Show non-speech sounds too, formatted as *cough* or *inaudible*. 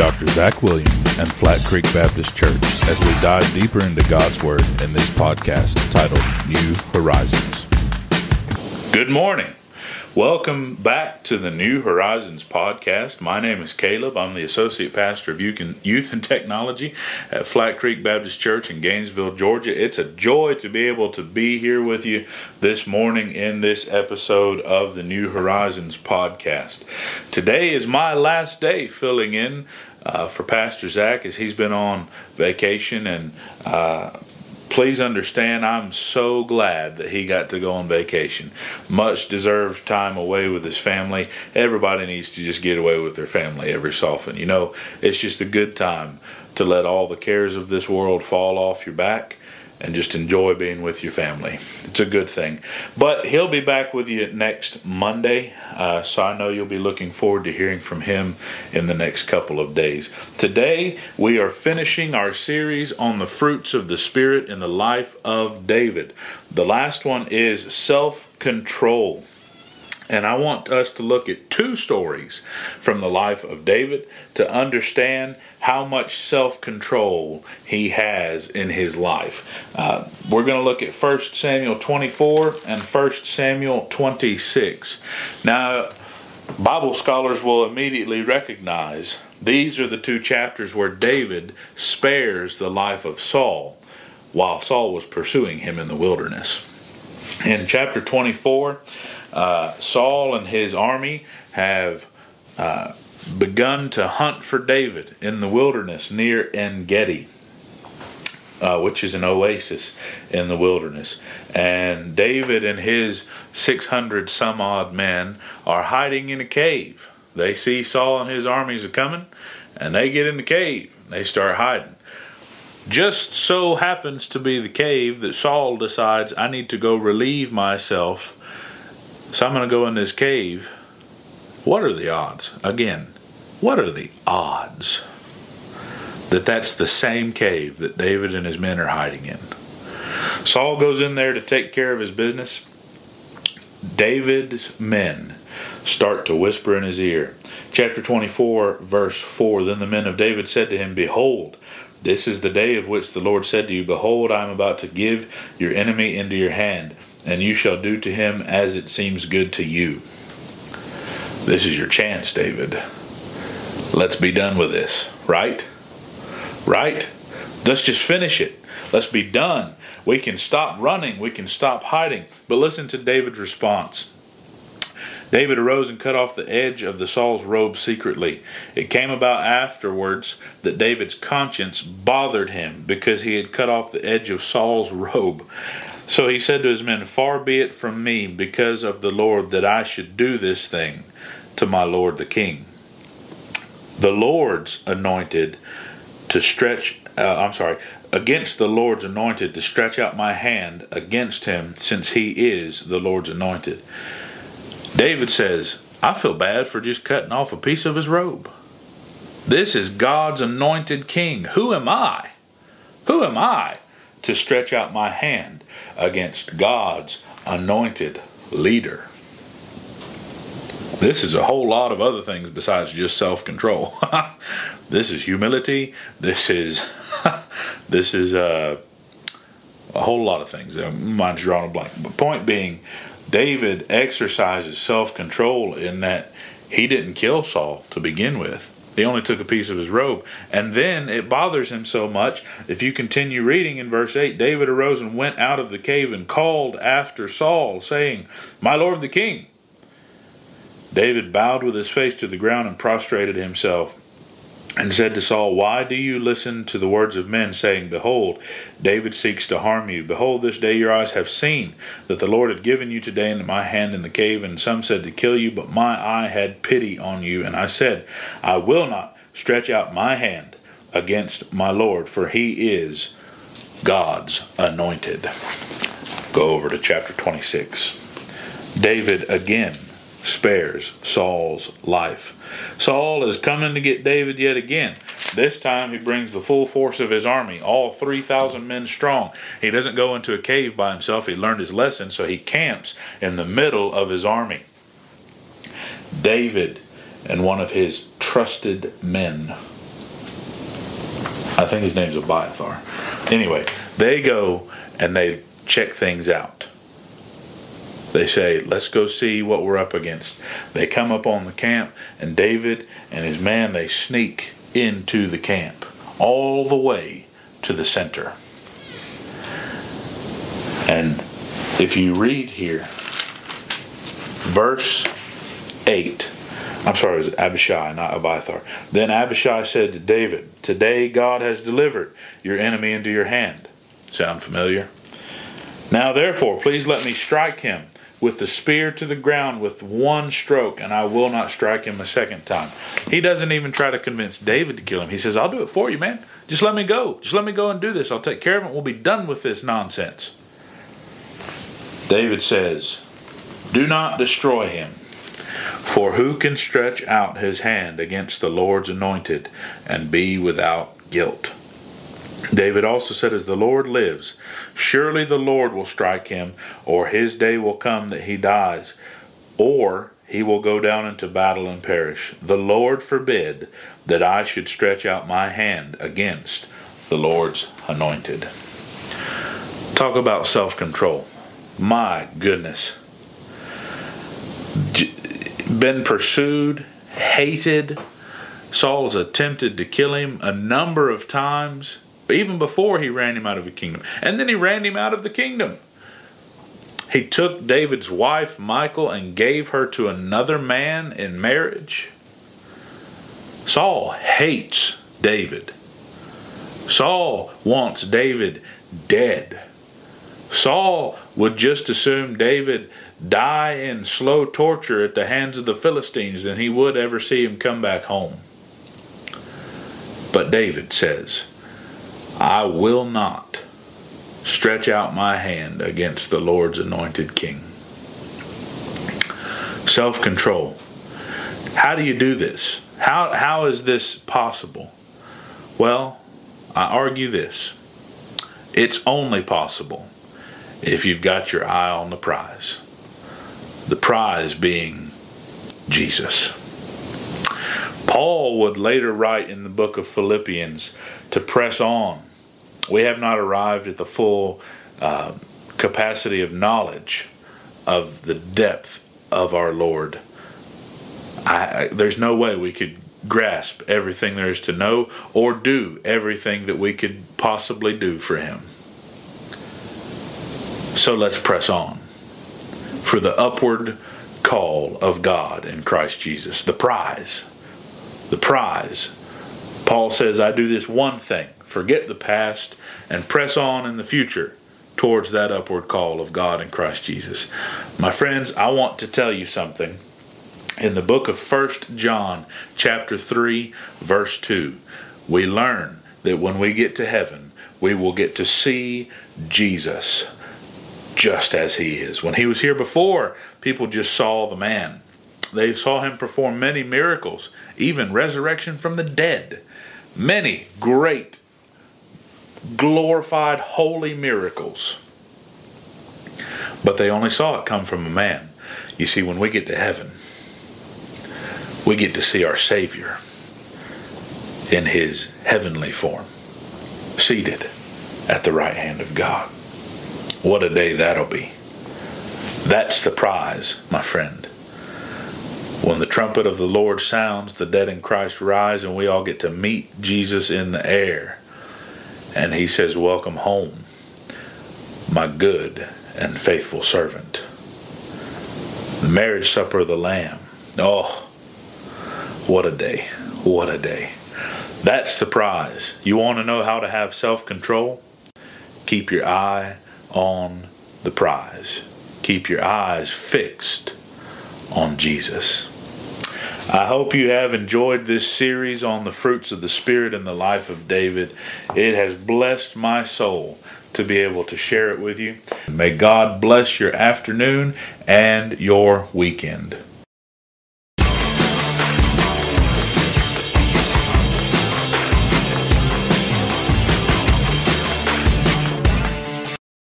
Dr. Zach Williams and Flat Creek Baptist Church as we dive deeper into God's Word in this podcast titled New Horizons. Good morning. Welcome back to the New Horizons podcast. My name is Caleb. I'm the Associate Pastor of Youth and Technology at Flat Creek Baptist Church in Gainesville, Georgia. It's a joy to be able to be here with you this morning in this episode of the New Horizons podcast. Today is my last day filling in uh, for Pastor Zach as he's been on vacation and uh, please understand I'm so glad that he got to go on vacation. Much deserved time away with his family. Everybody needs to just get away with their family every so often. You know, it's just a good time to let all the cares of this world fall off your back and just enjoy being with your family. It's a good thing. But he'll be back with you next Monday, uh, so I know you'll be looking forward to hearing from him in the next couple of days. Today, we are finishing our series on the fruits of the Spirit in the life of David. The last one is self control. And I want us to look at two stories from the life of David to understand how much self control he has in his life. Uh, we're going to look at 1 Samuel 24 and 1 Samuel 26. Now, Bible scholars will immediately recognize these are the two chapters where David spares the life of Saul while Saul was pursuing him in the wilderness. In chapter 24, uh, Saul and his army have uh, begun to hunt for David in the wilderness near En Gedi. Uh, which is an oasis in the wilderness. And David and his 600 some odd men are hiding in a cave. They see Saul and his armies are coming, and they get in the cave. They start hiding. Just so happens to be the cave that Saul decides I need to go relieve myself so I'm going to go in this cave. What are the odds? Again, what are the odds that that's the same cave that David and his men are hiding in? Saul goes in there to take care of his business. David's men start to whisper in his ear. Chapter 24, verse 4 Then the men of David said to him, Behold, this is the day of which the Lord said to you, Behold, I am about to give your enemy into your hand and you shall do to him as it seems good to you. This is your chance, David. Let's be done with this, right? Right? Let's just finish it. Let's be done. We can stop running. We can stop hiding. But listen to David's response. David arose and cut off the edge of the Saul's robe secretly. It came about afterwards that David's conscience bothered him because he had cut off the edge of Saul's *laughs* robe. So he said to his men, Far be it from me, because of the Lord, that I should do this thing to my Lord the king. The Lord's anointed to stretch, uh, I'm sorry, against the Lord's anointed to stretch out my hand against him, since he is the Lord's anointed. David says, I feel bad for just cutting off a piece of his robe. This is God's anointed king. Who am I? Who am I to stretch out my hand against God's anointed leader. This is a whole lot of other things besides just self-control. *laughs* this is humility. This is *laughs* this is uh, a whole lot of things. Mine's drawing a blank. But point being, David exercises self-control in that he didn't kill Saul to begin with. He only took a piece of his robe. And then it bothers him so much. If you continue reading in verse 8, David arose and went out of the cave and called after Saul, saying, My lord the king. David bowed with his face to the ground and prostrated himself and said to Saul, Why do you listen to the words of men, saying, Behold, David seeks to harm you? Behold, this day your eyes have seen that the Lord had given you today into my hand in the cave, and some said to kill you, but my eye had pity on you. And I said, I will not stretch out my hand against my Lord, for he is God's anointed. Go over to chapter 26. David again spares Saul's life. Saul is coming to get David yet again. This time he brings the full force of his army, all 3,000 men strong. He doesn't go into a cave by himself. He learned his lesson, so he camps in the middle of his army. David and one of his trusted men I think his name's Abiathar. Anyway, they go and they check things out. They say, let's go see what we're up against. They come up on the camp, and David and his man, they sneak into the camp all the way to the center. And if you read here, verse 8, I'm sorry, it was Abishai, not Abiathar. Then Abishai said to David, Today God has delivered your enemy into your hand. Sound familiar? Now therefore, please let me strike him with the spear to the ground with one stroke, and I will not strike him a second time. He doesn't even try to convince David to kill him. He says, I'll do it for you, man. Just let me go. Just let me go and do this. I'll take care of it. We'll be done with this nonsense. David says, Do not destroy him. For who can stretch out his hand against the Lord's anointed and be without guilt? David also said, As the Lord lives, surely the Lord will strike him, or his day will come that he dies, or he will go down into battle and perish. The Lord forbid that I should stretch out my hand against the Lord's anointed. Talk about self control. My goodness. Been pursued, hated. Saul's attempted to kill him a number of times even before he ran him out of the kingdom. And then he ran him out of the kingdom. He took David's wife, Michal, and gave her to another man in marriage. Saul hates David. Saul wants David dead. Saul would just assume David die in slow torture at the hands of the Philistines than he would ever see him come back home. But David says, I will not stretch out my hand against the Lord's anointed king. Self control. How do you do this? How, how is this possible? Well, I argue this it's only possible if you've got your eye on the prize. The prize being Jesus. Paul would later write in the book of Philippians to press on we have not arrived at the full uh, capacity of knowledge of the depth of our Lord. I, I, there's no way we could grasp everything there is to know or do everything that we could possibly do for Him. So let's press on for the upward call of God in Christ Jesus, the prize. The prize. Paul says, I do this one thing forget the past, and press on in the future towards that upward call of God in Christ Jesus. My friends, I want to tell you something. In the book of First John, chapter 3, verse 2, we learn that when we get to heaven, we will get to see Jesus just as he is. When he was here before, people just saw the man. They saw him perform many miracles, even resurrection from the dead. Many great glorified, holy miracles. But they only saw it come from a man. You see, when we get to heaven, we get to see our Savior in his heavenly form, seated at the right hand of God. What a day that'll be. That's the prize, my friend. When the trumpet of the Lord sounds, the dead in Christ rise, and we all get to meet Jesus in the air and he says, Welcome home, my good and faithful servant. The marriage supper of the Lamb. Oh, what a day. What a day. That's the prize. You want to know how to have self control? Keep your eye on the prize. Keep your eyes fixed on Jesus. I hope you have enjoyed this series on the fruits of the Spirit in the life of David. It has blessed my soul to be able to share it with you. May God bless your afternoon and your weekend.